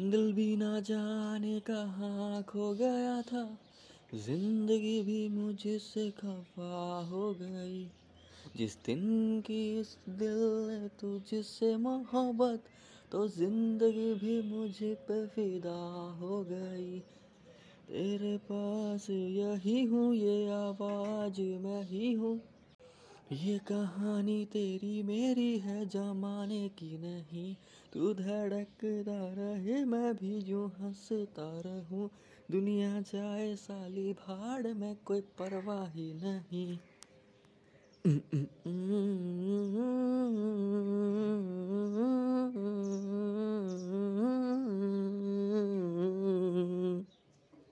दिल भी ना जाने कहाँ खो गया था। ज़िंदगी भी मुझसे खफा हो गई। जिस दिन की इस दिल ने तुझसे मोहब्बत तो ज़िंदगी भी मुझे पे फिदा हो गई। तेरे पास यही हूँ, ये आवाज़ मैं ही हूँ। ये कहानी तेरी मेरी है जमाने की नहीं। तू धड़कता रहे, मैं भी यूँ हंसता रहूँ। दुनिया जाए साली भाड़ में कोई परवाह ही नहीं।